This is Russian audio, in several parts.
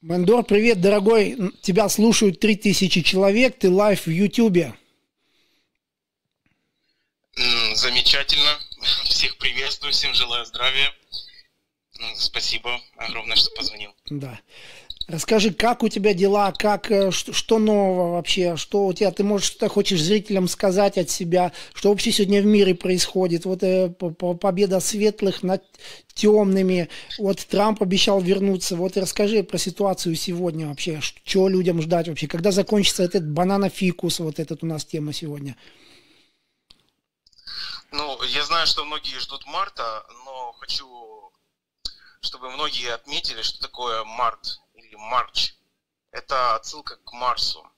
Мандор, привет, дорогой. Тебя слушают 3000 человек, ты live в Ютубе. Замечательно. Всех приветствую, всем желаю здравия. Спасибо огромное, что позвонил. Да. Расскажи, как у тебя дела, как, э, что, что нового вообще, что у тебя, ты можешь что-то хочешь зрителям сказать от себя, что вообще сегодня в мире происходит, вот э, победа светлых над темными, вот Трамп обещал вернуться, вот расскажи про ситуацию сегодня вообще, что людям ждать вообще, когда закончится этот бананофикус, вот этот у нас тема сегодня. Ну, я знаю, что многие ждут марта, но хочу, чтобы многие отметили, что такое март Марч. Это отсылка к Марсу.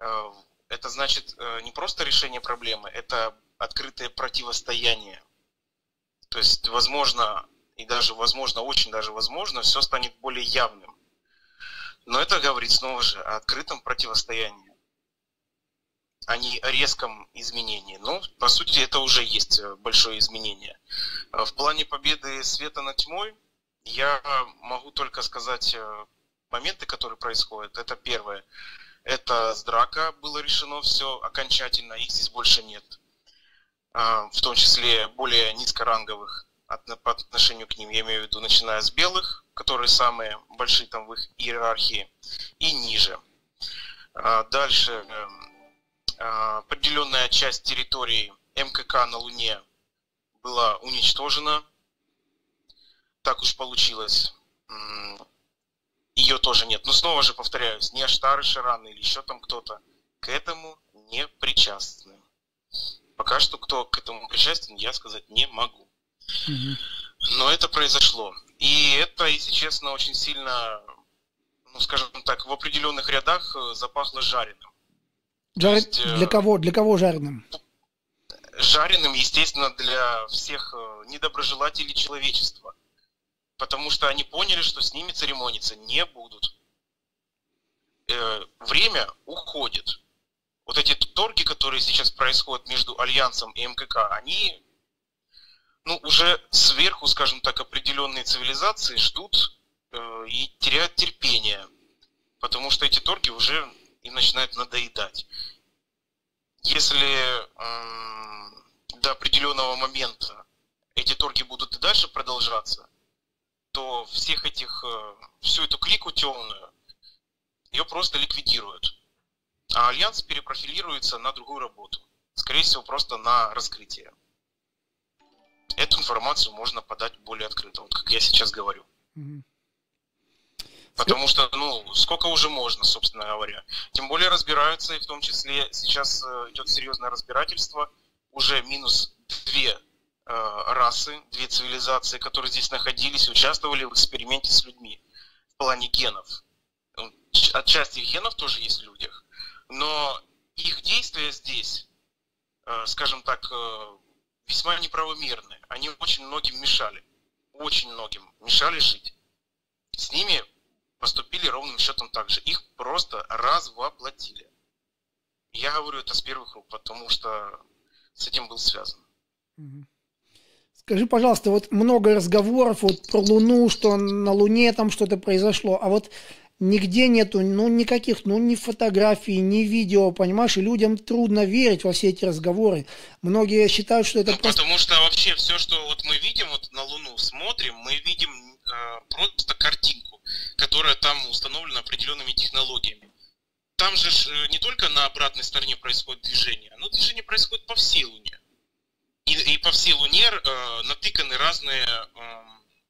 Э, это значит э, не просто решение проблемы, это открытое противостояние. То есть, возможно, и даже возможно, очень даже возможно, все станет более явным. Но это говорит снова же о открытом противостоянии, а не о резком изменении. Ну, по сути, это уже есть э, большое изменение. В плане победы света над тьмой – я могу только сказать э, моменты, которые происходят. Это первое. Это с драка было решено все окончательно, их здесь больше нет. А, в том числе более низкоранговых по отношению к ним, я имею в виду, начиная с белых, которые самые большие там в их иерархии, и ниже. А, дальше эм, а, определенная часть территории МКК на Луне была уничтожена так уж получилось. Ее тоже нет. Но снова же повторяюсь, ни Аштары Шараны или еще там кто-то к этому не причастны. Пока что кто к этому причастен, я сказать не могу. Но это произошло. И это, если честно, очень сильно, ну, скажем так, в определенных рядах э, запахло жареным. Жар... есть, э, для кого? Для кого жареным? Жареным, естественно, для всех э, недоброжелателей человечества потому что они поняли, что с ними церемониться не будут. Э, время уходит. Вот эти торги, которые сейчас происходят между Альянсом и МКК, они ну, уже сверху, скажем так, определенные цивилизации ждут э, и теряют терпение, потому что эти торги уже им начинают надоедать. Если э, до определенного момента эти торги будут и дальше продолжаться, то всех этих, э, всю эту клику темную, ее просто ликвидируют. А Альянс перепрофилируется на другую работу. Скорее всего, просто на раскрытие. Эту информацию можно подать более открыто, вот как я сейчас говорю. Потому что, ну, сколько уже можно, собственно говоря. Тем более разбираются, и в том числе сейчас э, идет серьезное разбирательство. Уже минус две расы, две цивилизации, которые здесь находились, участвовали в эксперименте с людьми в плане генов. Отчасти генов тоже есть в людях, но их действия здесь, э, скажем так, э, весьма неправомерны. Они очень многим мешали, очень многим мешали жить. С ними поступили ровным счетом так же. Их просто развоплотили. Я говорю это с первых рук, потому что с этим был связан. Mm-hmm. Скажи, пожалуйста, вот много разговоров вот про Луну, что на Луне там что-то произошло, а вот нигде нету, ну, никаких, ну, ни фотографий, ни видео, понимаешь, и людям трудно верить во все эти разговоры. Многие считают, что это ну, просто... Потому что вообще все, что вот мы видим, вот на Луну смотрим, мы видим э, просто картинку, которая там установлена определенными технологиями. Там же э, не только на обратной стороне происходит движение, но движение происходит по всей Луне. И, и по всей Луне э, натыканы разные э,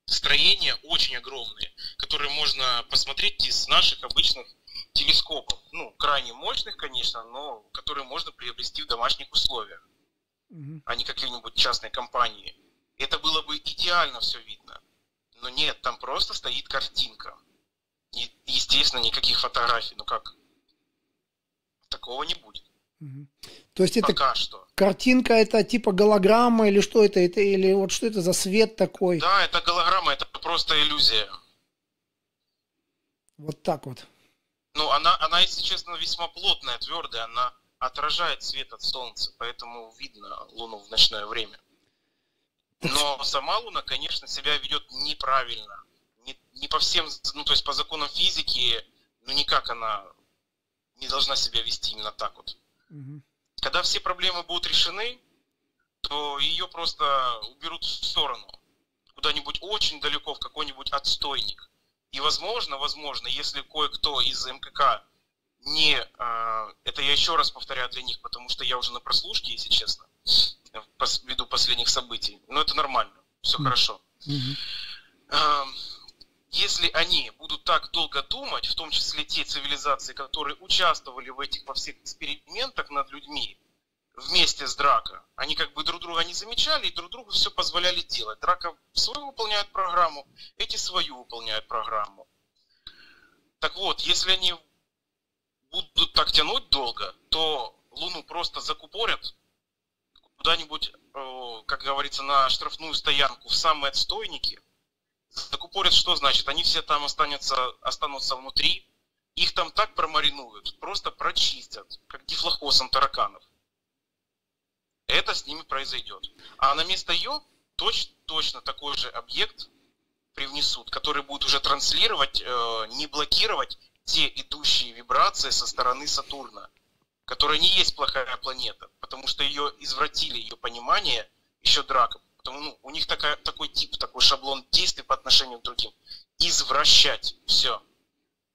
строения, очень огромные, которые можно посмотреть из наших обычных телескопов. Ну, крайне мощных, конечно, но которые можно приобрести в домашних условиях, mm-hmm. а не какие-нибудь частные компании. Это было бы идеально все видно. Но нет, там просто стоит картинка. И, естественно, никаких фотографий. Ну как? Такого не будет. То есть это Пока что. картинка, это типа голограмма или что это, это или вот что это за свет такой? Да, это голограмма, это просто иллюзия. Вот так вот. Ну, она, она, если честно, весьма плотная, твердая, она отражает свет от солнца, поэтому видно Луну в ночное время. Но сама Луна, конечно, себя ведет неправильно. не, не по всем, ну, то есть по законам физики, ну, никак она не должна себя вести именно так вот. Угу. Когда все проблемы будут решены, то ее просто уберут в сторону, куда-нибудь очень далеко, в какой-нибудь отстойник. И возможно, возможно, если кое-кто из МКК не... Э, это я еще раз повторяю для них, потому что я уже на прослушке, если честно, ввиду последних событий. Но это нормально, все mm-hmm. хорошо. Mm-hmm. Если они будут так долго думать, в том числе те цивилизации, которые участвовали в этих во всех экспериментах над людьми, вместе с Драко, они как бы друг друга не замечали и друг другу все позволяли делать. Драко свою выполняет программу, эти свою выполняют программу. Так вот, если они будут так тянуть долго, то Луну просто закупорят куда-нибудь, э, как говорится, на штрафную стоянку в самые отстойники. Закупорят что значит? Они все там останутся, останутся внутри, их там так промаринуют, просто прочистят, как дифлохосом тараканов. Это с ними произойдет. А на место ее точ, точно такой же объект привнесут, который будет уже транслировать, э, не блокировать те идущие вибрации со стороны Сатурна, которая не есть плохая планета, потому что ее извратили, ее понимание еще драка. Потому ну, у них такая, такой тип, такой шаблон действий по отношению к другим. Извращать все.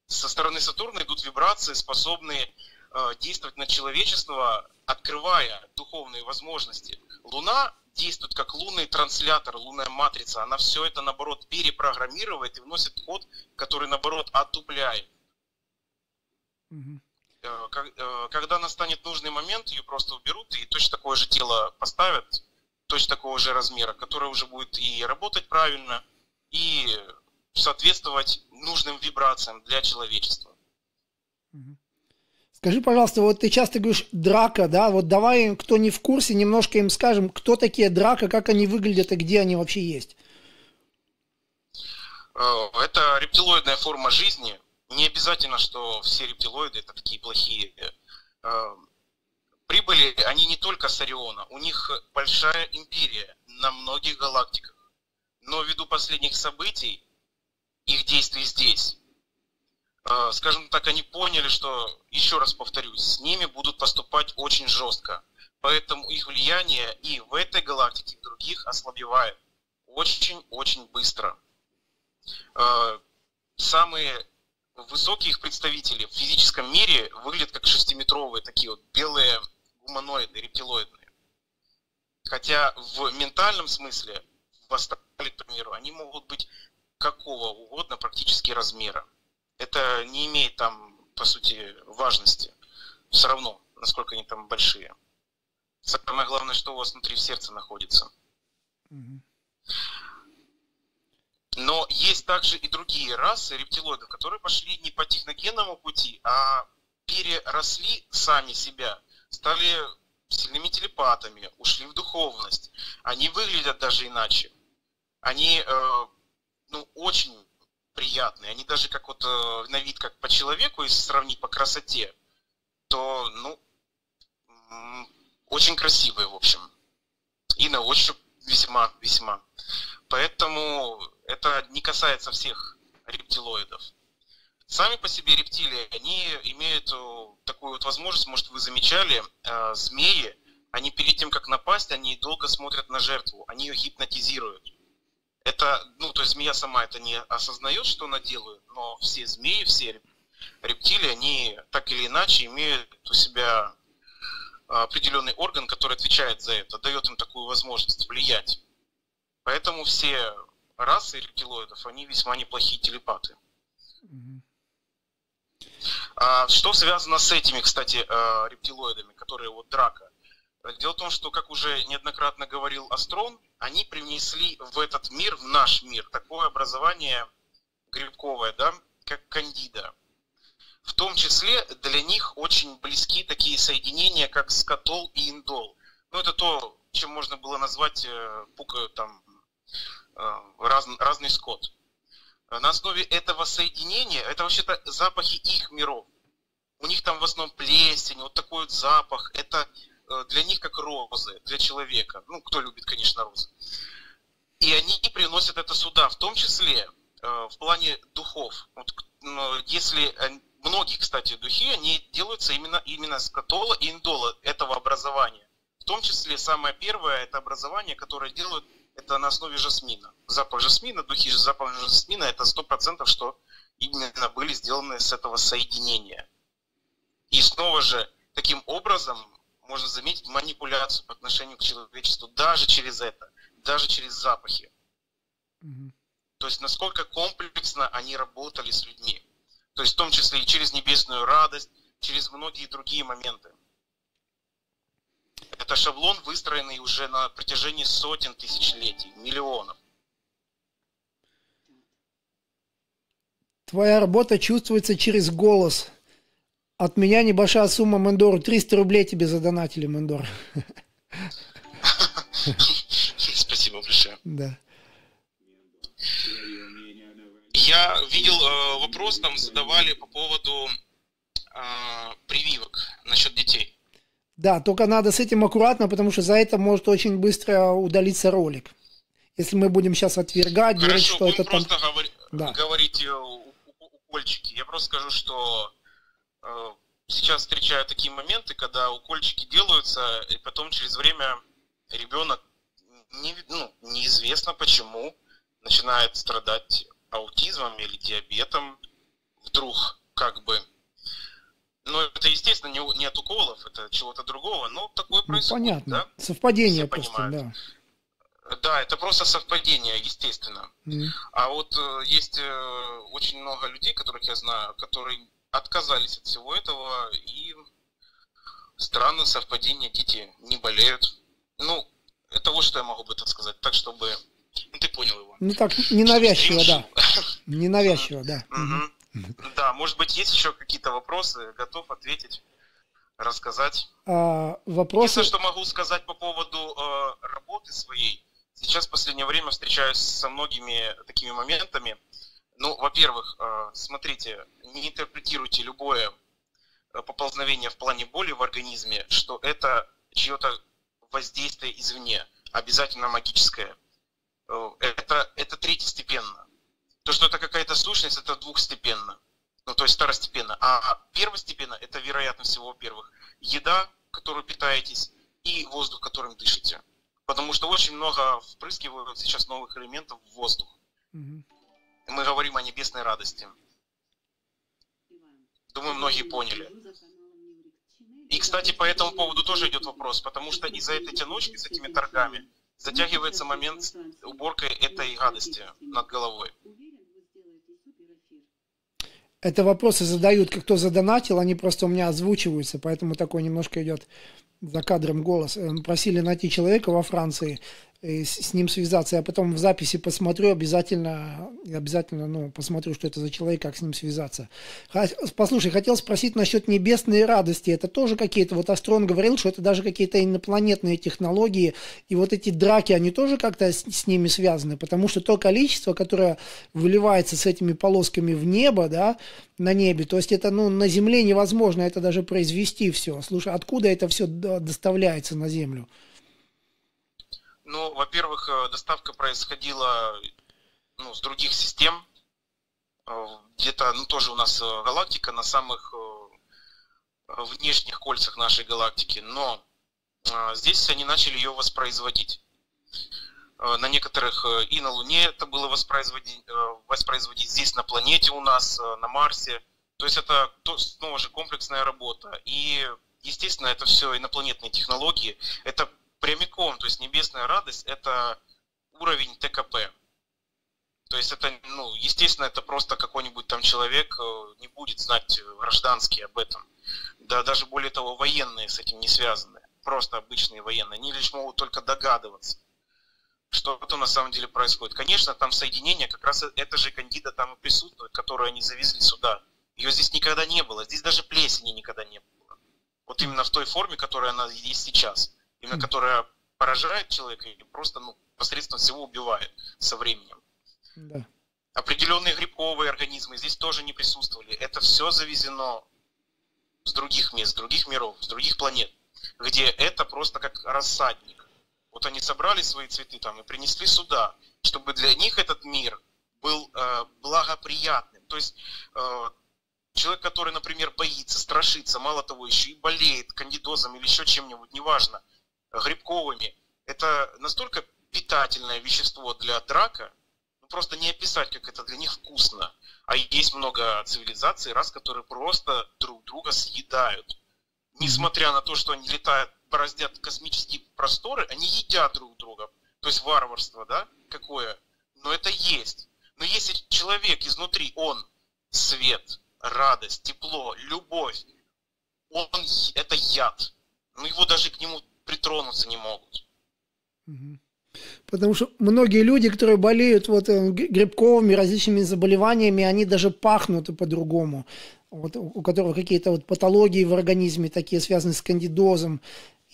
Со стороны Сатурна идут вибрации, способные э, действовать на человечество, открывая духовные возможности. Луна действует как лунный транслятор, лунная матрица. Она все это, наоборот, перепрограммирует и вносит код, который, наоборот, отупляет. Э, когда настанет нужный момент, ее просто уберут и точно такое же тело поставят, точно такого же размера, которое уже будет и работать правильно, и соответствовать нужным вибрациям для человечества. Скажи, пожалуйста, вот ты часто говоришь драка, да, вот давай, кто не в курсе, немножко им скажем, кто такие драка, как они выглядят и где они вообще есть. Э, это рептилоидная форма жизни, не обязательно, что все рептилоиды это такие плохие. Прибыли они не только с Ориона, у них большая империя на многих галактиках. Но ввиду последних событий, их действий здесь, э, скажем так, они поняли, что, еще раз повторюсь, с ними будут поступать очень жестко. Поэтому их влияние и в этой галактике, и в других ослабевает очень-очень быстро. Э, самые высокие их представители в физическом мире выглядят как шестиметровые такие вот белые гуманоиды, рептилоидные. Хотя в ментальном смысле, в астрале, к примеру, они могут быть какого угодно практически размера. Это не имеет там, по сути, важности. Все равно, насколько они там большие. Самое главное, что у вас внутри в сердце находится. Mm-hmm. Но есть также и другие расы рептилоидов, которые пошли не по техногенному пути, а переросли сами себя, стали сильными телепатами, ушли в духовность. Они выглядят даже иначе. Они э, ну, очень приятные. Они даже как вот э, на вид как по человеку, если сравнить по красоте, то ну, очень красивые, в общем. И на ощупь весьма-весьма. Поэтому это не касается всех рептилоидов. Сами по себе рептилии, они имеют э, такую вот возможность, может вы замечали, э, змеи, они перед тем, как напасть, они долго смотрят на жертву, они ее гипнотизируют. Это, ну, то есть змея сама это не осознает, что она делает, но все змеи, все рептилии, они так или иначе имеют у себя определенный орган, который отвечает за это, дает им такую возможность влиять. Поэтому все расы рептилоидов, они весьма неплохие телепаты. А, что связано с этими, кстати, а, рептилоидами, которые вот драка? Дело в том, что, как уже неоднократно говорил Астрон, они привнесли в этот мир, в наш мир, такое образование грибковое, да, как кандида. В том числе для них очень близки такие соединения, как скатол и индол. Ну, это то, чем можно было назвать э, пука, там, Э, раз, разный скот. На основе этого соединения, это вообще-то запахи их миров. У них там в основном плесень, вот такой вот запах. Это э, для них как розы, для человека. Ну, кто любит, конечно, розы. И они приносят это сюда. В том числе э, в плане духов. Вот, если многие, кстати, духи, они делаются именно, именно с катола и индола этого образования. В том числе самое первое, это образование, которое делают, это на основе жасмина. Запах жасмина, духи запах жасмина, это сто процентов, что именно были сделаны с этого соединения. И снова же, таким образом можно заметить манипуляцию по отношению к человечеству даже через это, даже через запахи. Угу. То есть насколько комплексно они работали с людьми. То есть в том числе и через небесную радость, через многие другие моменты. Это шаблон, выстроенный уже на протяжении сотен тысячелетий, миллионов. Твоя работа чувствуется через голос. От меня небольшая сумма Мендору. 300 рублей тебе задонатили, Мендор. Спасибо большое. Да. Я видел э, вопрос, там задавали по поводу э, прививок насчет детей. Да, только надо с этим аккуратно, потому что за это может очень быстро удалиться ролик. Если мы будем сейчас отвергать, Хорошо, говорить, что это просто там... Говор... Да. говорите укольчики. Я просто скажу, что э, сейчас встречаю такие моменты, когда укольчики делаются, и потом через время ребенок не, ну, неизвестно почему начинает страдать аутизмом или диабетом вдруг как бы ну, это, естественно, не, не от уколов, это чего-то другого, но такое ну, происходит. Понятно. Да? Совпадение Все просто, понимают. да. Да, это просто совпадение, естественно. Mm. А вот э, есть э, очень много людей, которых я знаю, которые отказались от всего этого, и странное совпадение, дети не болеют. Ну, это вот что я могу бы так сказать, так чтобы... Ну, ты понял его. Ну, так, ненавязчиво, да. Ненавязчиво, да. Да, может быть, есть еще какие-то вопросы, готов ответить, рассказать. А, вопросы... Единственное, что могу сказать по поводу э, работы своей. Сейчас в последнее время встречаюсь со многими такими моментами. Ну, во-первых, э, смотрите, не интерпретируйте любое э, поползновение в плане боли в организме, что это чье-то воздействие извне, обязательно магическое. Э, это, это третьестепенно. То, что это какая-то сущность, это двухстепенно. Ну, то есть второстепенно. А первостепенно это, вероятно всего, во-первых, еда, которую питаетесь, и воздух, которым дышите. Потому что очень много впрыскивают сейчас новых элементов в воздух. Угу. Мы говорим о небесной радости. Думаю, многие поняли. И, кстати, по этому поводу тоже идет вопрос, потому что из-за этой тянучки с этими торгами затягивается момент уборкой этой гадости над головой. Это вопросы задают, как кто задонатил, они просто у меня озвучиваются, поэтому такой немножко идет за кадром голос. Просили найти человека во Франции, с ним связаться. Я потом в записи посмотрю, обязательно, обязательно, ну, посмотрю, что это за человек, как с ним связаться. Послушай, хотел спросить насчет небесной радости. Это тоже какие-то, вот Астрон говорил, что это даже какие-то инопланетные технологии, и вот эти драки, они тоже как-то с, с ними связаны, потому что то количество, которое выливается с этими полосками в небо, да, на небе, то есть это, ну, на Земле невозможно это даже произвести все. Слушай, откуда это все доставляется на Землю? Ну, во-первых, э, доставка происходила ну, с других систем. Э, где-то, ну, тоже у нас э, галактика на самых внешних кольцах нашей галактики. Но здесь они начали ее воспроизводить. На некоторых и на Луне это было воспроизводить, воспроизводить здесь на планете у нас, на Марсе. То есть это снова же комплексная работа. И, естественно, это все инопланетные технологии. Это прямиком, то есть небесная радость это уровень ТКП. То есть это, ну, естественно, это просто какой-нибудь там человек э, не будет знать гражданский об этом. Да даже более того, военные с этим не связаны. Просто обычные военные. Они лишь могут только догадываться, что это на самом деле происходит. Конечно, там соединение, как раз эта же кандида там и присутствует, которую они завезли сюда. Ее здесь никогда не было. Здесь даже плесени никогда не было. Вот именно в той форме, которая она есть сейчас именно которая поражает человека и просто ну, посредством всего убивает со временем. Да. Определенные грибковые организмы здесь тоже не присутствовали. Это все завезено с других мест, с других миров, с других планет, где это просто как рассадник. Вот они собрали свои цветы там и принесли сюда, чтобы для них этот мир был э, приятным. То есть э, человек, который, например, боится, страшится, мало того, еще и болеет кандидозом или еще чем-нибудь, неважно, грибковыми, это настолько питательное вещество для драка, ну, просто не описать, как это для них вкусно. А есть много цивилизаций, раз, которые просто друг друга съедают. Несмотря на то, что они летают, бороздят космические просторы, они едят друг друга. То есть варварство, да, какое? Но это есть. Но если человек изнутри, он свет, радость, тепло, любовь, он это яд. Ну его даже к нему притронуться не могут. Потому что многие люди, которые болеют вот э, грибковыми различными заболеваниями, они даже пахнут по-другому. Вот, у которых какие-то вот патологии в организме такие связаны с кандидозом.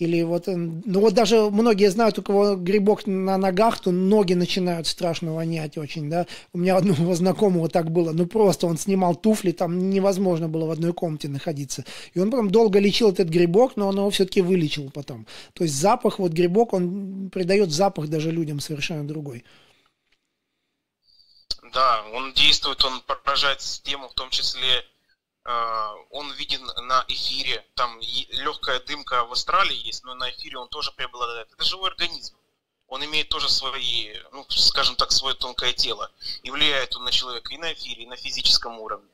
Или вот, э, ну вот даже многие знают, у кого грибок на ногах, то ноги начинают страшно вонять очень, да. У меня одного знакомого так было, ну просто он снимал туфли, там невозможно было в одной комнате находиться. И он потом долго лечил этот грибок, но он его все-таки вылечил потом. То есть запах, вот грибок, он придает запах даже людям совершенно другой. Да, он действует, он поражает систему, в том числе он виден на эфире, там легкая дымка в Австралии есть, но на эфире он тоже преобладает. Это живой организм. Он имеет тоже свои, ну, скажем так, свое тонкое тело. И влияет он на человека и на эфире, и на физическом уровне.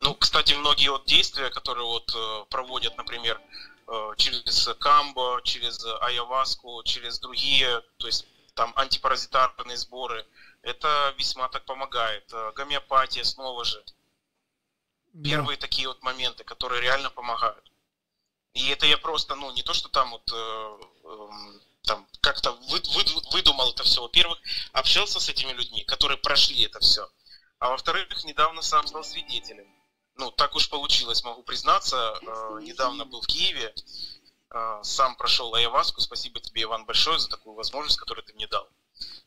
Ну, кстати, многие вот действия, которые вот э, проводят, например, э, через камбо, через айаваску, через другие, то есть там антипаразитарные сборы, это весьма так помогает. Э, гомеопатия снова же – Первые такие вот моменты, которые реально помогают. И это я просто, ну, не то, что там вот э, э, там как-то вы, вы, выдумал это все. Во-первых, общался с этими людьми, которые прошли это все. А во-вторых, недавно сам стал свидетелем. Ну, так уж получилось, могу признаться. Э, недавно был в Киеве, э, сам прошел Аяваску. Спасибо тебе, Иван, большое за такую возможность, которую ты мне дал.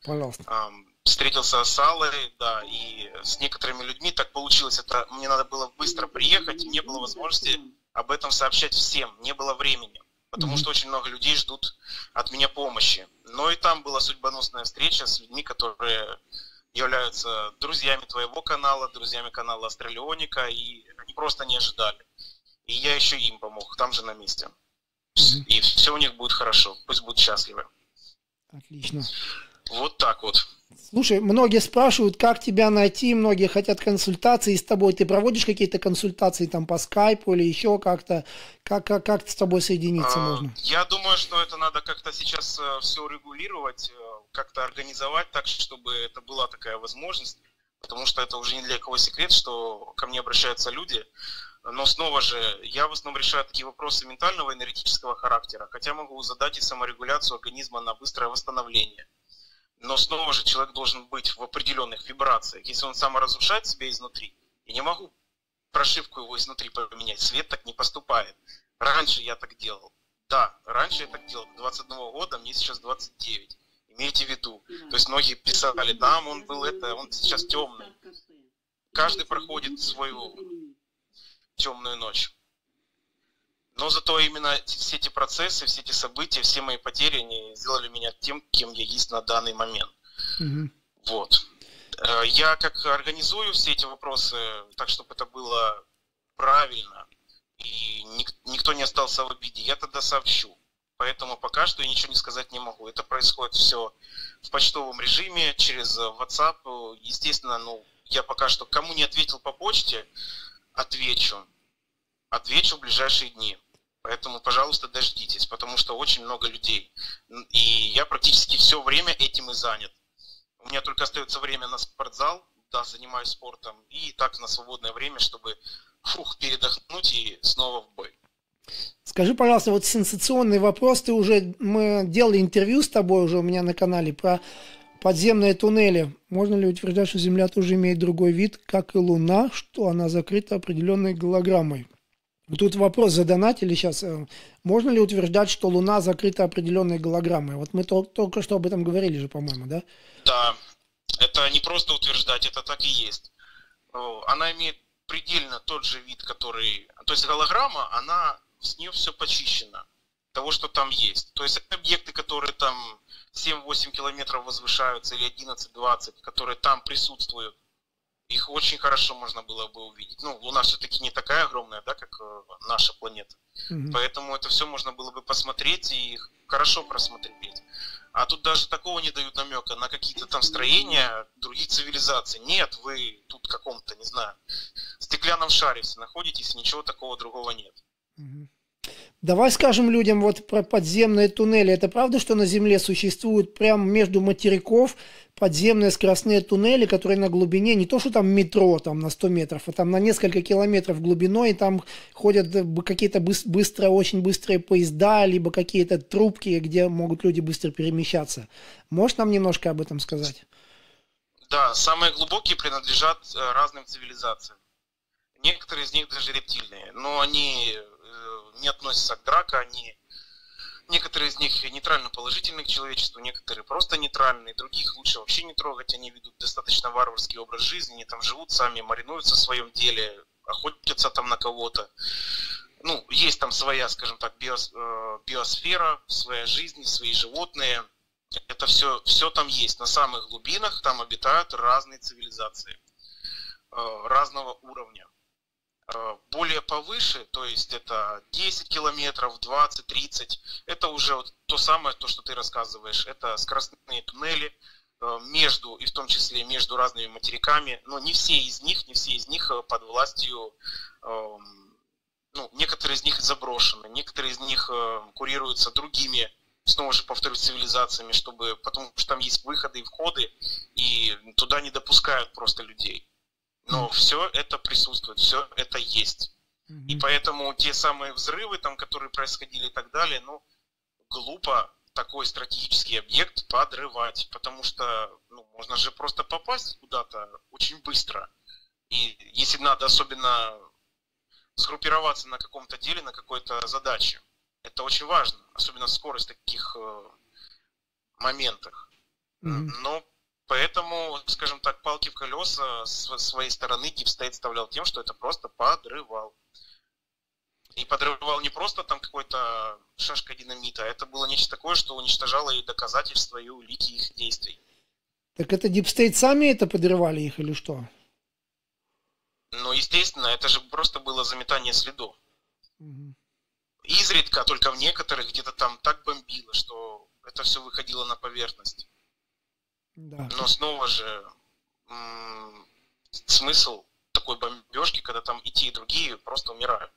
Пожалуйста. Э, встретился с Аллой, да, и с некоторыми людьми так получилось. Это мне надо было быстро приехать, не было возможности об этом сообщать всем, не было времени, потому что очень много людей ждут от меня помощи. Но и там была судьбоносная встреча с людьми, которые являются друзьями твоего канала, друзьями канала Астралионика, и они просто не ожидали. И я еще им помог, там же на месте. И все у них будет хорошо, пусть будут счастливы. Отлично. Вот так вот. Слушай, многие спрашивают, как тебя найти, многие хотят консультации с тобой. Ты проводишь какие-то консультации там по скайпу или еще как-то? Как, как, как с тобой соединиться а, можно? Я думаю, что это надо как-то сейчас э, все регулировать, э, как-то организовать так, чтобы это была такая возможность. Потому что это уже не для кого секрет, что ко мне обращаются люди. Но снова же, я в основном решаю такие вопросы ментального, энергетического характера, хотя могу задать и саморегуляцию организма на быстрое восстановление. Но снова же человек должен быть в определенных вибрациях. Если он саморазрушает себя изнутри, я не могу прошивку его изнутри поменять. Свет так не поступает. Раньше я так делал. Да, раньше я так делал. 21 года, мне сейчас 29. Имейте в виду. То есть многие писали, там он был это, он сейчас темный. Каждый проходит свою темную ночь. Но зато именно все эти процессы, все эти события, все мои потери, они сделали меня тем, кем я есть на данный момент. Угу. Вот. Э, я как организую все эти вопросы так, чтобы это было правильно, и никто не остался в обиде, я тогда сообщу. Поэтому пока что я ничего не сказать не могу. Это происходит все в почтовом режиме, через WhatsApp. Естественно, ну, я пока что кому не ответил по почте, отвечу. Отвечу в ближайшие дни. Поэтому, пожалуйста, дождитесь, потому что очень много людей. И я практически все время этим и занят. У меня только остается время на спортзал, да, занимаюсь спортом, и так на свободное время, чтобы фух, передохнуть и снова в бой. Скажи, пожалуйста, вот сенсационный вопрос. Ты уже, мы делали интервью с тобой уже у меня на канале про подземные туннели. Можно ли утверждать, что Земля тоже имеет другой вид, как и Луна, что она закрыта определенной голограммой? Тут вопрос задонатили сейчас. Э, можно ли утверждать, что Луна закрыта определенной голограммой? Вот мы только что об этом говорили же, по-моему, да? Да. Это не просто утверждать, это так и есть. Она имеет предельно тот же вид, который... То есть голограмма, она, с нее все почищено. того, что там есть. То есть объекты, которые там 7-8 километров возвышаются или 11-20, которые там присутствуют, их очень хорошо можно было бы увидеть. Ну, Луна все-таки не такая огромная, да, как э, наша планета. Mm-hmm. Поэтому это все можно было бы посмотреть и хорошо просмотреть. А тут даже такого не дают намека на какие-то там строения других цивилизаций. Нет, вы тут в каком-то, не знаю, стеклянном шаре находитесь, ничего такого другого нет. Mm-hmm. Давай скажем людям вот про подземные туннели. Это правда, что на Земле существуют прямо между материков подземные скоростные туннели, которые на глубине, не то что там метро там на 100 метров, а там на несколько километров глубиной, и там ходят какие-то быстрые, очень быстрые поезда, либо какие-то трубки, где могут люди быстро перемещаться. Можешь нам немножко об этом сказать? Да, самые глубокие принадлежат э, разным цивилизациям. Некоторые из них даже рептильные, но они не относятся к драка, они Некоторые из них нейтрально положительны к человечеству, некоторые просто нейтральные, других лучше вообще не трогать, они ведут достаточно варварский образ жизни, они там живут сами, маринуются в своем деле, охотятся там на кого-то. Ну, есть там своя, скажем так, биос, э, биосфера, своя жизнь, свои животные. Это все, все там есть. На самых глубинах там обитают разные цивилизации э, разного уровня. Э, более повыше, то есть это 10 километров, 20, 30, это уже вот то самое, то, что ты рассказываешь, это скоростные туннели э, между, и в том числе между разными материками, но не все из них, не все из них э, под властью, эм, ну, некоторые из них заброшены, некоторые из них курируются другими снова же повторюсь, цивилизациями, чтобы, потому что там есть выходы и входы, и туда не допускают просто людей. Но все это присутствует, все это есть. И поэтому те самые взрывы, там, которые происходили и так далее, ну, глупо такой стратегический объект подрывать, потому что ну, можно же просто попасть куда-то очень быстро. И если надо особенно сгруппироваться на каком-то деле, на какой-то задаче, это очень важно, особенно скорость таких э, моментах. Mm-hmm. Но Поэтому, скажем так, палки в колеса с своей стороны State вставлял тем, что это просто подрывал. И подрывал не просто там какой-то шашка динамита, а это было нечто такое, что уничтожало и доказательства, и улики их действий. Так это State сами это подрывали их или что? Ну, естественно, это же просто было заметание следов. Угу. Изредка, только в некоторых где-то там так бомбило, что это все выходило на поверхность. Да. Но снова же м- смысл такой бомбежки, когда там и те, и другие просто умирают.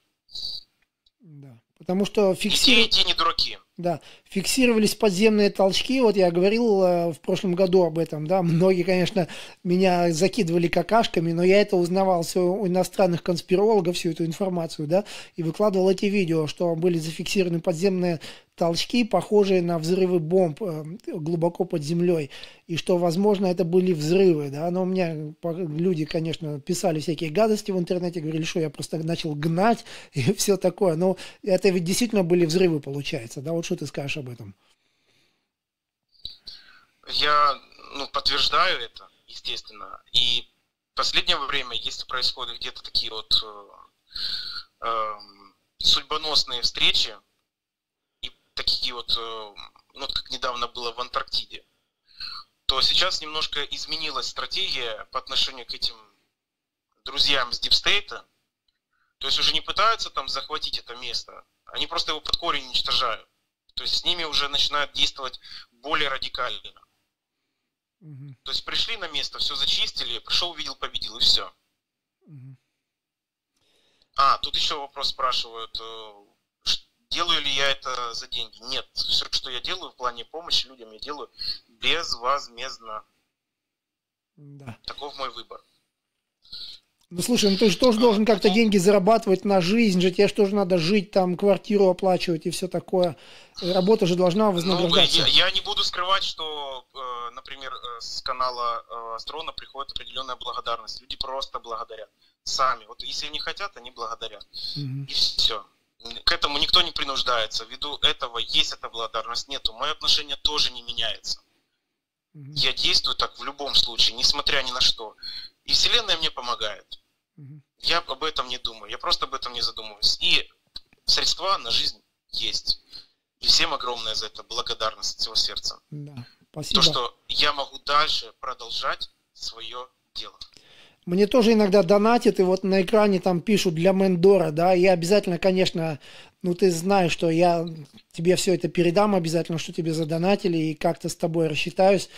Да. Потому что фиксировали... И те, и те не дураки. Да, фиксировались подземные толчки, вот я говорил э, в прошлом году об этом, да, многие, конечно, меня закидывали какашками, но я это узнавал все у иностранных конспирологов, всю эту информацию, да, и выкладывал эти видео, что были зафиксированы подземные толчки, похожие на взрывы бомб э, глубоко под землей, и что, возможно, это были взрывы, да, но у меня люди, конечно, писали всякие гадости в интернете, говорили, что я просто начал гнать и все такое, но это ведь действительно были взрывы, получается, да, вот что ты скажешь об этом? Я ну, подтверждаю это, естественно. И в последнее время, если происходят где-то такие вот э, э, судьбоносные встречи, такие вот, э, ну, как недавно было в Антарктиде, то сейчас немножко изменилась стратегия по отношению к этим друзьям с Дипстейта. То есть уже не пытаются там захватить это место, они просто его под корень уничтожают. То есть с ними уже начинают действовать более радикально. Угу. То есть пришли на место, все зачистили, пришел, увидел, победил, и все. Угу. А, тут еще вопрос спрашивают, э, делаю ли я это за деньги? Нет, все, что я делаю в плане помощи людям, я делаю безвозмездно. Да. Таков мой выбор. Ну слушай, ну ты же тоже должен как-то деньги зарабатывать на жизнь же, тебе же тоже надо жить, там, квартиру оплачивать и все такое. Работа же должна ну, вознаграждаться. Ну, я, я не буду скрывать, что, э, например, э, с канала э, Астрона приходит определенная благодарность. Люди просто благодарят. Сами. Вот если они хотят, они благодарят. Угу. И все. К этому никто не принуждается. Ввиду этого есть эта благодарность, нету. Мое отношение тоже не меняется. Угу. Я действую так в любом случае, несмотря ни на что. И Вселенная мне помогает. Я об этом не думаю, я просто об этом не задумываюсь. И средства на жизнь есть. И всем огромная за это благодарность от всего сердца. Да, спасибо. То, что я могу дальше продолжать свое дело. Мне тоже иногда донатят, и вот на экране там пишут для Мендора, да, я обязательно, конечно, ну ты знаешь, что я тебе все это передам обязательно, что тебе задонатили, и как-то с тобой рассчитаюсь,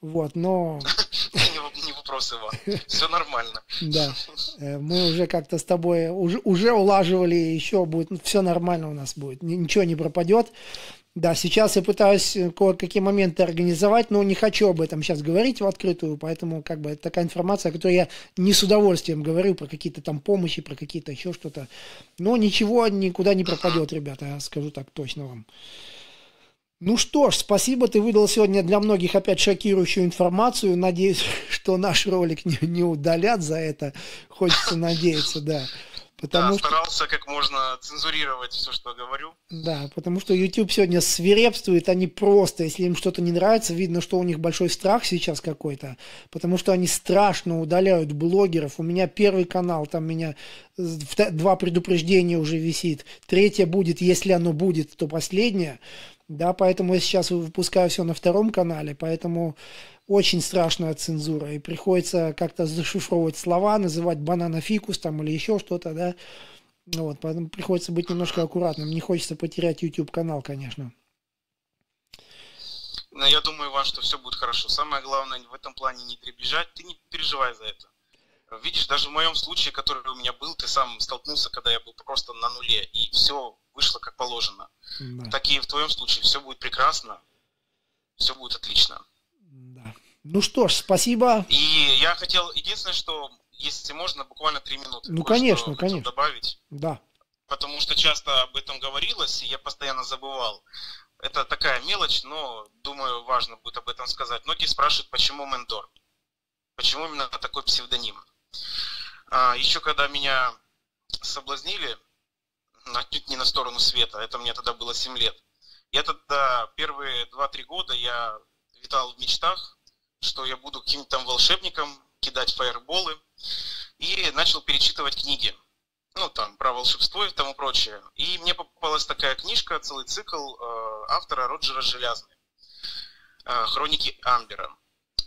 вот, но... Не вопрос, Иван, все нормально. Да, э, мы уже как-то с тобой уже, уже улаживали, еще будет, все нормально у нас будет, ничего не пропадет, да, сейчас я пытаюсь э, кое-какие моменты организовать, но не хочу об этом сейчас говорить в открытую, поэтому как бы это такая информация, о которой я не с удовольствием говорю, про какие-то там помощи, про какие-то еще что-то. Но ничего никуда не пропадет, ребята, я скажу так точно вам. Ну что ж, спасибо, ты выдал сегодня для многих опять шокирующую информацию. Надеюсь, что наш ролик не, не удалят за это. Хочется надеяться, да. Потому да, что... старался как можно цензурировать все, что говорю. Да, потому что YouTube сегодня свирепствует, они просто, если им что-то не нравится, видно, что у них большой страх сейчас какой-то, потому что они страшно удаляют блогеров. У меня первый канал, там меня два предупреждения уже висит, третье будет, если оно будет, то последнее. Да, поэтому я сейчас выпускаю все на втором канале, поэтому очень страшная цензура, и приходится как-то зашифровывать слова, называть банана фикус там или еще что-то, да. Вот, поэтому приходится быть немножко аккуратным. Не хочется потерять YouTube канал, конечно. Но ну, я думаю, Иван, что все будет хорошо. Самое главное в этом плане не приближать. Ты не переживай за это. Видишь, даже в моем случае, который у меня был, ты сам столкнулся, когда я был просто на нуле, и все вышло как положено. Да. Так и в твоем случае все будет прекрасно, все будет отлично. Ну что ж, спасибо. И я хотел, единственное, что, если можно, буквально три минуты. Ну, конечно, конечно. добавить. Да. Потому что часто об этом говорилось, и я постоянно забывал. Это такая мелочь, но, думаю, важно будет об этом сказать. Многие спрашивают, почему Мендор? Почему именно такой псевдоним? А, еще когда меня соблазнили, отнюдь не на сторону света, это мне тогда было 7 лет. Я тогда первые 2-3 года я витал в мечтах, что я буду каким-то там волшебником, кидать фаерболы. И начал перечитывать книги. Ну, там, про волшебство и тому прочее. И мне попалась такая книжка, целый цикл э, автора Роджера Желязны. Э, Хроники Амбера.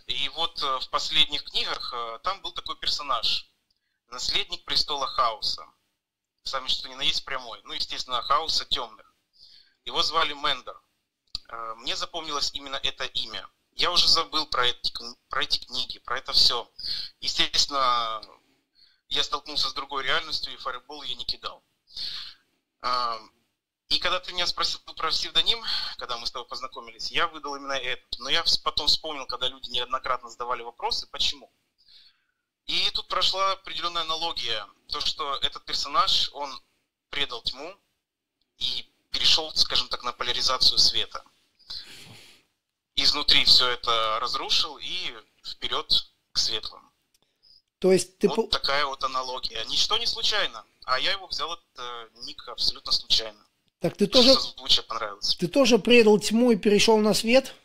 И вот э, в последних книгах э, там был такой персонаж. Наследник престола хаоса. Сами что ни на есть прямой. Ну, естественно, хаоса темных. Его звали Мендер. Э, мне запомнилось именно это имя – я уже забыл про эти, про эти книги, про это все. Естественно, я столкнулся с другой реальностью, и фаербол я не кидал. И когда ты меня спросил про псевдоним, когда мы с тобой познакомились, я выдал именно это. Но я потом вспомнил, когда люди неоднократно задавали вопросы, почему. И тут прошла определенная аналогия. То, что этот персонаж, он предал тьму и перешел, скажем так, на поляризацию света изнутри все это разрушил и вперед к светлым. То есть ты... Вот такая вот аналогия. Ничто не случайно. А я его взял этот ник абсолютно случайно. Так ты тоже... Звучие понравилось. Ты тоже предал тьму и перешел на свет?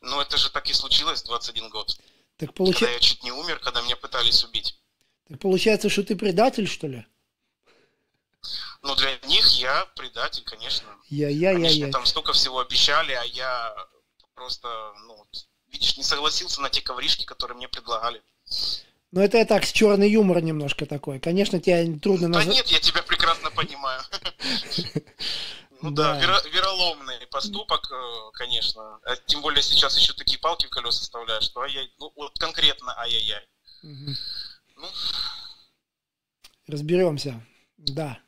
Ну, это же так и случилось 21 год. Так получается... Когда я чуть не умер, когда меня пытались убить. Так получается, что ты предатель, что ли? Ну, для них я предатель, конечно. Я, я, Они я, я. там столько всего обещали, а я просто, ну, видишь, не согласился на те ковришки, которые мне предлагали. Ну, это так, с черный юмор немножко такой. Конечно, тебя трудно назвать. Да нет, я тебя прекрасно понимаю. Ну да, вероломный поступок, э, конечно. А тем более сейчас еще такие палки в колеса вставляют, что ай-яй, ну вот конкретно ай-яй-яй. Ну. Разберемся, да.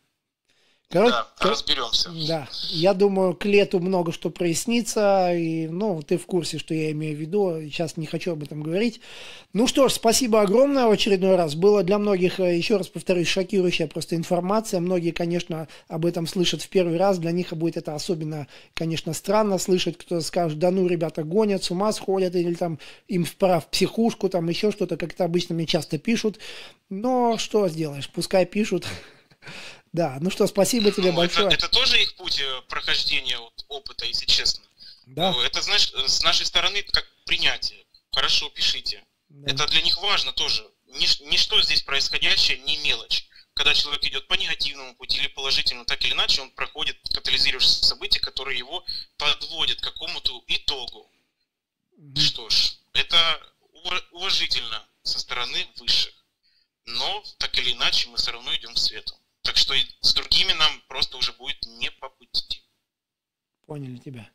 Короче, да, разберемся. Да, я думаю, к лету много что прояснится, и, ну, ты в курсе, что я имею в виду, сейчас не хочу об этом говорить. Ну что ж, спасибо огромное в очередной раз. Было для многих, э, еще раз повторюсь, шокирующая просто информация. Многие, конечно, об этом слышат в первый раз, для них будет это особенно, конечно, странно слышать, кто скажет, да ну, ребята гонят, с ума сходят, или там им пора в психушку, там еще что-то, как это обычно мне часто пишут. Но что сделаешь, пускай пишут. Да, ну что, спасибо тебе ну, большое. Это, это тоже их путь э, прохождения вот, опыта, если честно. Да. Ну, это, знаешь, э, с нашей стороны как принятие. Хорошо, пишите. Да. Это для них важно тоже. Нич, ничто здесь происходящее не мелочь. когда человек идет по негативному пути или положительному, так или иначе, он проходит катализирующие события, которые его подводят к какому-то итогу. Что ж, это уважительно со стороны высших. Но, так или иначе, мы все равно идем к свету. Так что с другими нам просто уже будет не по пути. Поняли тебя.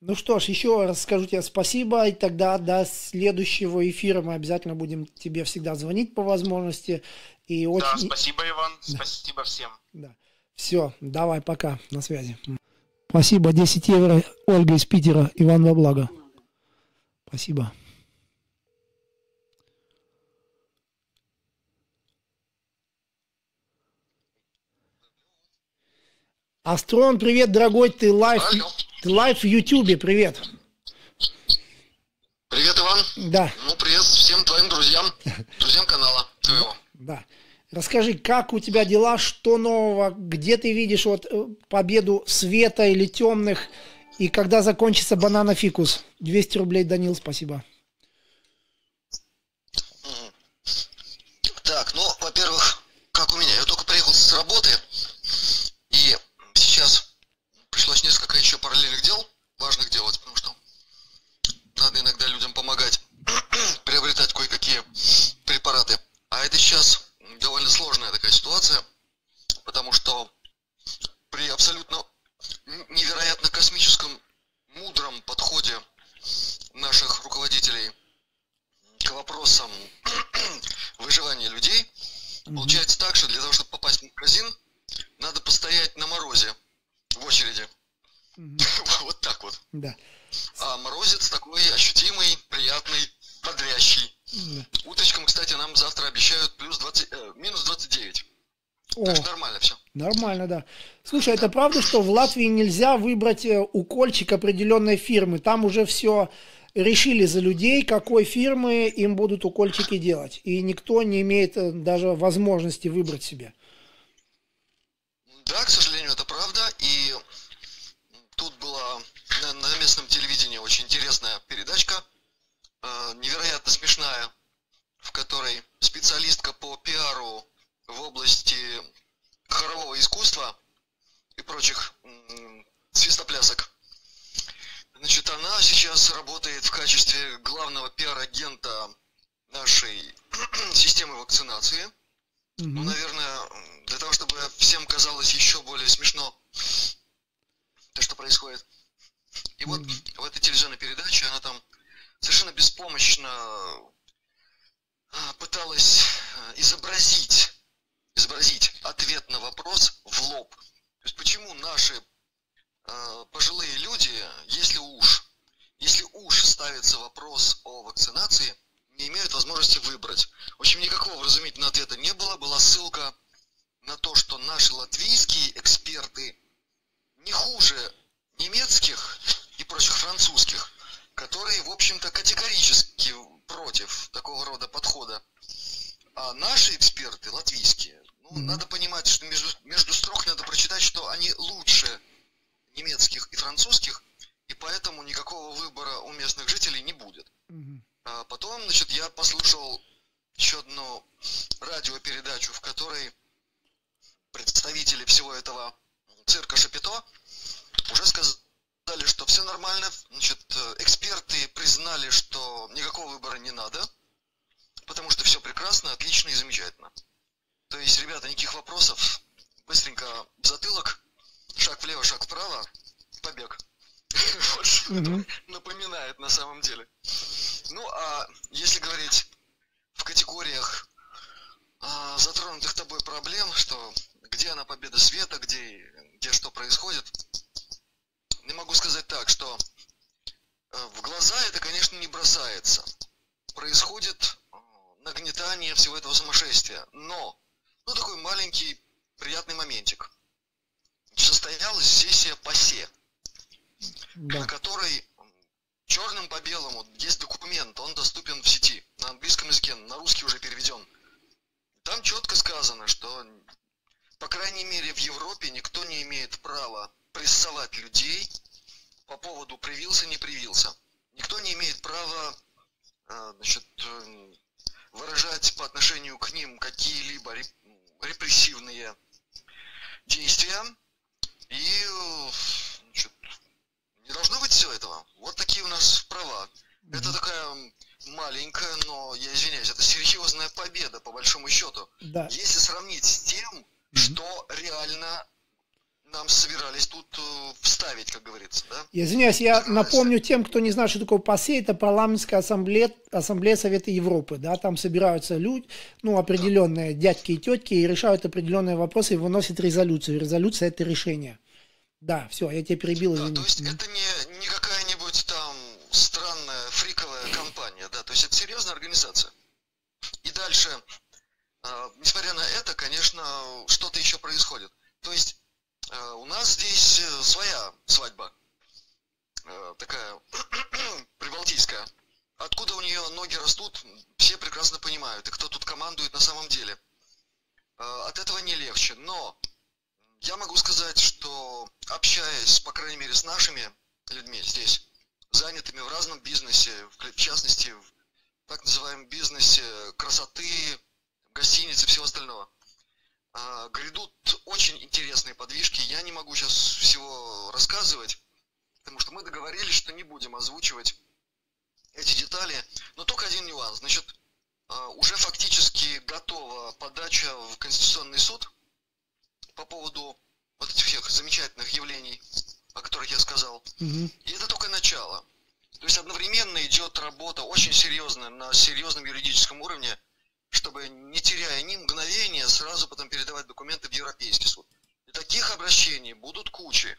Ну что ж, еще раз скажу тебе спасибо, и тогда до следующего эфира мы обязательно будем тебе всегда звонить по возможности. И очень... Да, спасибо, Иван, да. спасибо всем. Да. Все, давай, пока, на связи. Спасибо, 10 евро, Ольга из Питера, Иван во благо. Спасибо. Астрон, привет, дорогой, ты live, ты live в Ютубе, привет. Привет, Иван. Да. Ну, привет всем твоим друзьям, друзьям канала твоего. Да. Расскажи, как у тебя дела, что нового, где ты видишь вот э, победу света или темных, и когда закончится банана фикус? 200 рублей, Данил, спасибо. Так, ну, во-первых, как у меня, я только приехал с работы, и сейчас пришлось еще параллельных дел, важных делать, потому что надо иногда людям помогать приобретать кое-какие препараты. А это сейчас довольно сложная такая ситуация, потому что при абсолютно невероятно космическом мудром подходе наших руководителей к вопросам выживания людей, получается так, что для того, чтобы попасть в магазин, надо постоять на морозе в очереди. вот так вот. Да. А морозец такой ощутимый, приятный, бодрящий. Да. Утречком, кстати, нам завтра обещают плюс 20, э, минус 29. О, так что нормально все. Нормально, да. Слушай, это правда, что в Латвии нельзя выбрать э, укольчик определенной фирмы? Там уже все решили за людей, какой фирмы им будут укольчики делать. И никто не имеет э, даже возможности выбрать себе. Да, к сожалению, это правда. И тут была на, на местном телевидении очень интересная передачка, э, невероятно смешная, в которой специалистка по пиару в области хорового искусства и прочих свистоплясок. Значит, она сейчас работает в качестве главного пиар-агента нашей системы вакцинации – Угу. Ну, наверное, для того, чтобы всем казалось еще более смешно то, что происходит. И вот в этой телевизионной передаче она там совершенно беспомощно пыталась а, изобразить, изобразить ответ на вопрос в лоб. То есть почему наши э, пожилые люди, если уж, если уж ставится вопрос о вакцинации, не имеют возможности выбрать. В общем, никакого вразумительного ответа не было. Была ссылка на то, что наши латвийские эксперты не хуже немецких и прочих французских, которые, в общем-то, категорически против такого рода подхода. А наши эксперты, латвийские, ну, mm-hmm. надо понимать, что между, между строк надо прочитать, что они лучше немецких и французских, и поэтому никакого выбора у местных жителей не будет. Mm-hmm. А потом, значит, я послушал еще одну радиопередачу, в которой представители всего этого цирка Шапито уже сказали, что все нормально. Значит, эксперты признали, что никакого выбора не надо, потому что все прекрасно, отлично и замечательно. То есть, ребята, никаких вопросов. Быстренько в затылок, шаг влево, шаг вправо, побег. Вот что напоминает на самом деле. Ну, а если говорить в категориях а, затронутых тобой проблем, что где она победа света, где, где что происходит, не могу сказать так, что э, в глаза это, конечно, не бросается. Происходит э, нагнетание всего этого сумасшествия. Но, ну, такой маленький приятный моментик. Состоялась сессия ПАСЕ, да. на которой черным по белому есть документ, он доступен в сети, на английском языке, на русский уже переведен. Там четко сказано, что, по крайней мере, в Европе никто не имеет права прессовать людей по поводу привился, не привился. Никто не имеет права э, значит, э, выражать по отношению к ним какие-либо репрессивные действия. И значит, не должно быть всего этого. Вот такие у нас права. Это такая маленькая, но, я извиняюсь, это серьезная победа, по большому счету. Да. Если сравнить с тем, что реально нам собирались тут э, вставить, как говорится, да? Я извиняюсь, я Собирались. напомню тем, кто не знает, что такое ПАСЕ, это парламентская ассамблея, ассамблея Совета Европы, да, там собираются люди, ну, определенные да. дядьки и тетки, и решают определенные вопросы и выносят резолюцию. Резолюция – это решение. Да, все, я тебя перебил, извини. Да, то есть это не, не какая-нибудь там странная, фриковая компания, да, то есть это серьезная организация. И дальше, э, несмотря на это, конечно, что-то еще происходит. То есть у нас здесь э, своя свадьба, э, такая прибалтийская. Откуда у нее ноги растут, все прекрасно понимают, и кто тут командует на самом деле. От этого не легче, но я могу сказать, что общаясь, по крайней мере, с нашими людьми здесь, занятыми в разном бизнесе, в частности, в так называемом бизнесе красоты, гостиницы всего остального – грядут очень интересные подвижки. Я не могу сейчас всего рассказывать, потому что мы договорились, что не будем озвучивать эти детали. Но только один нюанс. Значит, а, уже фактически готова подача в Конституционный суд по поводу вот этих всех замечательных явлений, о которых я сказал. Угу. И это только начало. То есть одновременно идет работа очень серьезная на серьезном юридическом уровне – чтобы, не теряя ни мгновения, сразу потом передавать документы в Европейский суд. И таких обращений будут кучи.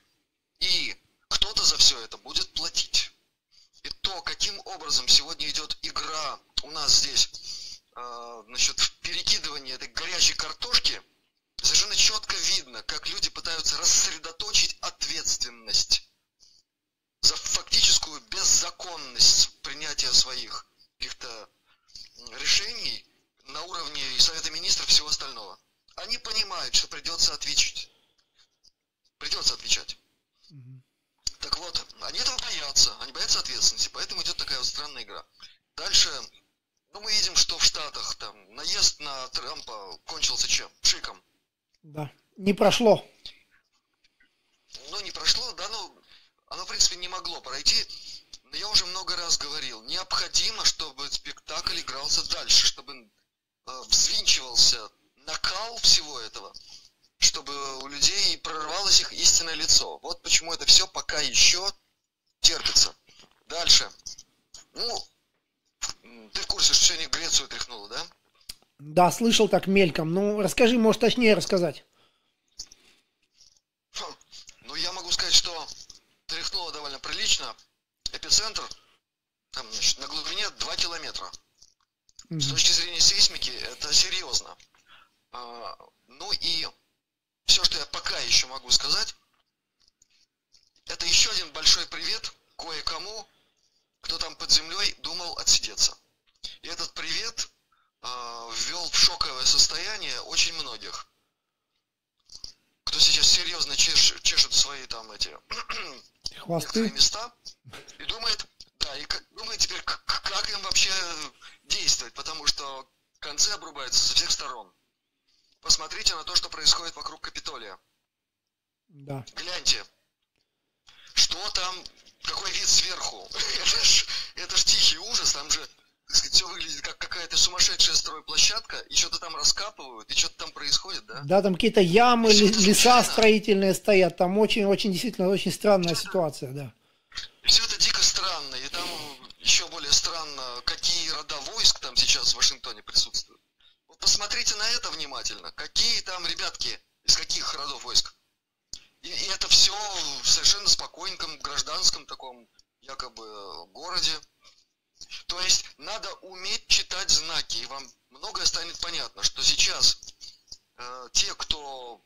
И кто-то за все это будет платить. И то, каким образом сегодня идет игра у нас здесь, э, значит, в перекидывании этой горячей картошки, совершенно четко видно, как люди пытаются рассредоточить ответственность за фактическую беззаконность принятия своих каких-то решений на уровне и Совета Министров и всего остального. Они понимают, что придется отвечать. Придется отвечать. Угу. Так вот, они этого боятся, они боятся ответственности, поэтому идет такая вот странная игра. Дальше, ну мы видим, что в Штатах там наезд на Трампа кончился чем? Пшиком. Да, не прошло. Ну, не прошло, да, ну, оно, в принципе, не могло пройти. Но я уже много раз говорил, необходимо, чтобы спектакль игрался дальше, чтобы Э, взвинчивался накал всего этого, чтобы у людей прорвалось их истинное лицо. Вот почему это все пока еще терпится. Дальше. Ну, ты в курсе, что сегодня Грецию тряхнуло, да? Да, слышал так мельком. Ну, расскажи, может, точнее рассказать. Хм, ну, я могу сказать, что тряхнуло довольно прилично. Эпицентр, там, значит, на глубине 2 километра. С точки зрения сейсмики это серьезно. А, ну и все, что я пока еще могу сказать, это еще один большой привет кое-кому, кто там под землей думал отсидеться. И этот привет э, ввел в шоковое состояние очень многих. Кто сейчас серьезно чеш, чешет свои там эти Хвосты. места и думает, да, и думает теперь, как им вообще действовать, потому что концы обрубаются со всех сторон. Посмотрите на то, что происходит вокруг Капитолия. Да. Гляньте, что там, какой вид сверху. это, ж, это ж тихий ужас, там же так сказать, все выглядит как какая-то сумасшедшая стройплощадка, и что-то там раскапывают, и что-то там происходит, да? Да, там какие-то ямы, леса строительные стоят, там очень-очень, действительно, очень странная ситуация, да. И все это дико странно, и там еще более странно, какие рода войск там сейчас в Вашингтоне присутствуют. Вот посмотрите на это внимательно. Какие там ребятки, из каких родов войск. И, и это все в совершенно спокойном гражданском таком якобы городе. То есть надо уметь читать знаки, и вам многое станет понятно, что сейчас э, те, кто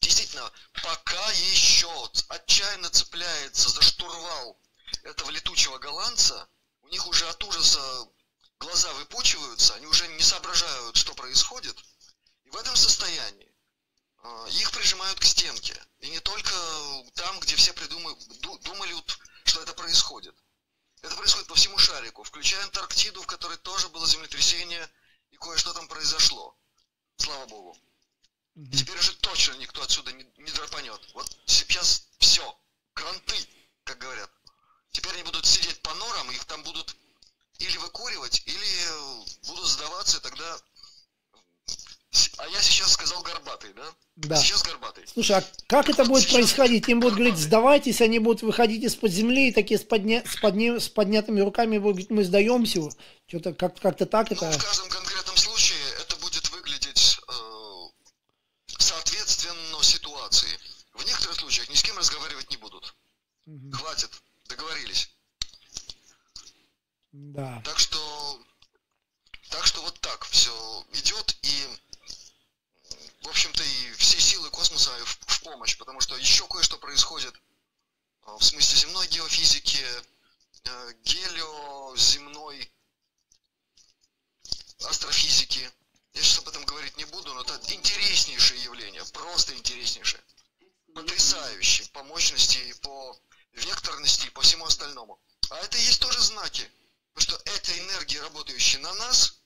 действительно пока еще отчаянно цепляется за штурвал этого летучего голландца, у них уже от ужаса глаза выпучиваются, они уже не соображают, что происходит. И в этом состоянии их прижимают к стенке. И не только там, где все придумали, думали, что это происходит. Это происходит по всему шарику, включая Антарктиду, в которой тоже было землетрясение, и кое-что там произошло. Слава Богу. И теперь уже точно никто отсюда не, не драпанет. Вот сейчас все, кранты, как говорят. Теперь они будут сидеть по норам, их там будут или выкуривать, или будут сдаваться, тогда а я сейчас сказал горбатый, да? Да. Сейчас горбатый. Слушай, а как это будет Сейчас происходить? Им будут говорить, горбатый. сдавайтесь, они будут выходить из-под земли и такие с, подня... с, подня- с поднятыми руками будут говорить, мы сдаемся. Что-то как- как-то так Ну, это... в каждом конкретном случае это будет выглядеть э, соответственно ситуации. В некоторых случаях ни с кем разговаривать не будут. Мгм. Хватит, договорились. Да. Так что, так что вот так все идет и, в общем-то, и все силы космоса в, в помощь, потому что еще кое-что происходит э, в смысле земной геофизики, э, гелиоземной астрофизики. Я сейчас об этом говорить не буду, но это интереснейшее явление, просто интереснейшее. Потрясающее по мощности и по векторности и по всему остальному. А это и есть тоже знаки. Потому что это энергия, работающая на нас,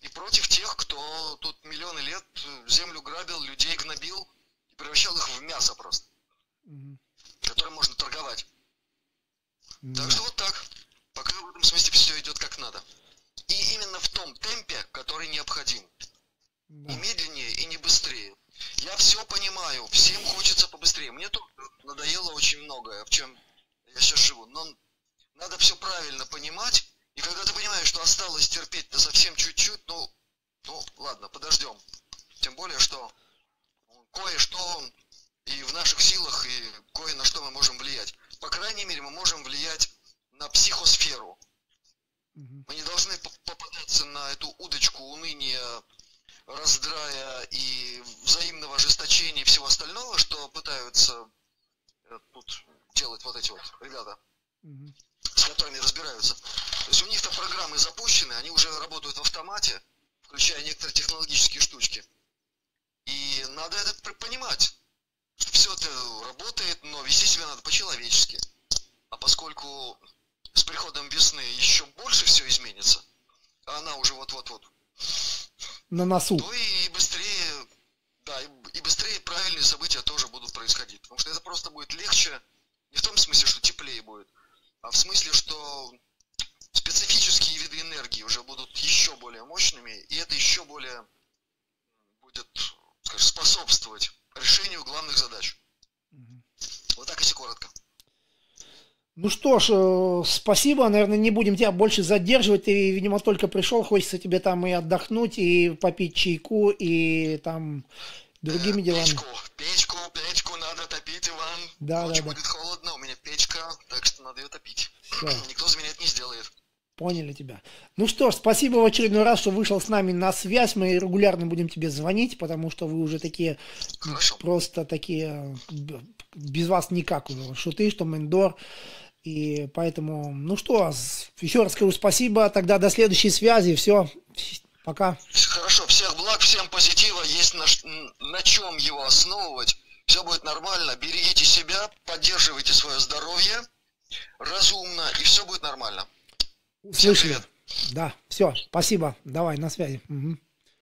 и против тех, кто тут миллионы лет землю грабил, людей гнобил и превращал их в мясо просто, Мгм. которым можно торговать. Да. Так что вот так. Пока в этом смысле все идет как надо. И именно в том темпе, который необходим. Не медленнее и не быстрее. Я все понимаю, всем хочется побыстрее. Мне тут надоело очень многое, в чем я сейчас живу. Но надо все правильно понимать. И когда ты понимаешь, что осталось терпеть-то совсем чуть-чуть, ну, ну ладно, подождем. Тем более, что кое-что и в наших силах, и кое на что мы можем влиять. По крайней мере, мы можем влиять на психосферу. Мы не должны по- попадаться на эту удочку уныния, раздрая и взаимного ожесточения и всего остального, что пытаются э, тут делать вот эти вот ребята, Мгм. С которыми разбираются. То есть у них-то программы запущены, они уже работают в автомате, включая некоторые технологические штучки. И надо это понимать, что все это работает, но вести себя надо по-человечески. А поскольку с приходом весны еще больше все изменится, а она уже вот-вот-вот, На носу. то и быстрее, да, и, быстрее правильные события тоже будут происходить. Потому что это просто будет легче, не в том смысле, что теплее будет, в смысле, что специфические виды энергии уже будут еще более мощными, и это еще более будет, скажем, способствовать решению главных задач. Вот так если коротко. Ну что ж, э, спасибо. Наверное, не будем тебя больше задерживать. Ты, видимо, только пришел. Хочется тебе там и отдохнуть, и попить чайку, и там другими Э, делами. Печку, печку, печку надо топить, Иван. Да, Ночью да, да. будет холодно, так что надо ее топить. Всё. Никто за меня это не сделает. Поняли тебя. Ну что ж, спасибо в очередной раз, что вышел с нами на связь. Мы регулярно будем тебе звонить, потому что вы уже такие, Хорошо. просто такие, без вас никак уже. Что ты, что Мендор. И поэтому, ну что, еще раз скажу спасибо. Тогда до следующей связи. Все, пока. Хорошо, всех благ, всем позитива, есть на, на чем его основывать. Все будет нормально, берегите себя, поддерживайте свое здоровье разумно, и все будет нормально. Услышали? Да, все, спасибо. Давай, на связи. Мгм.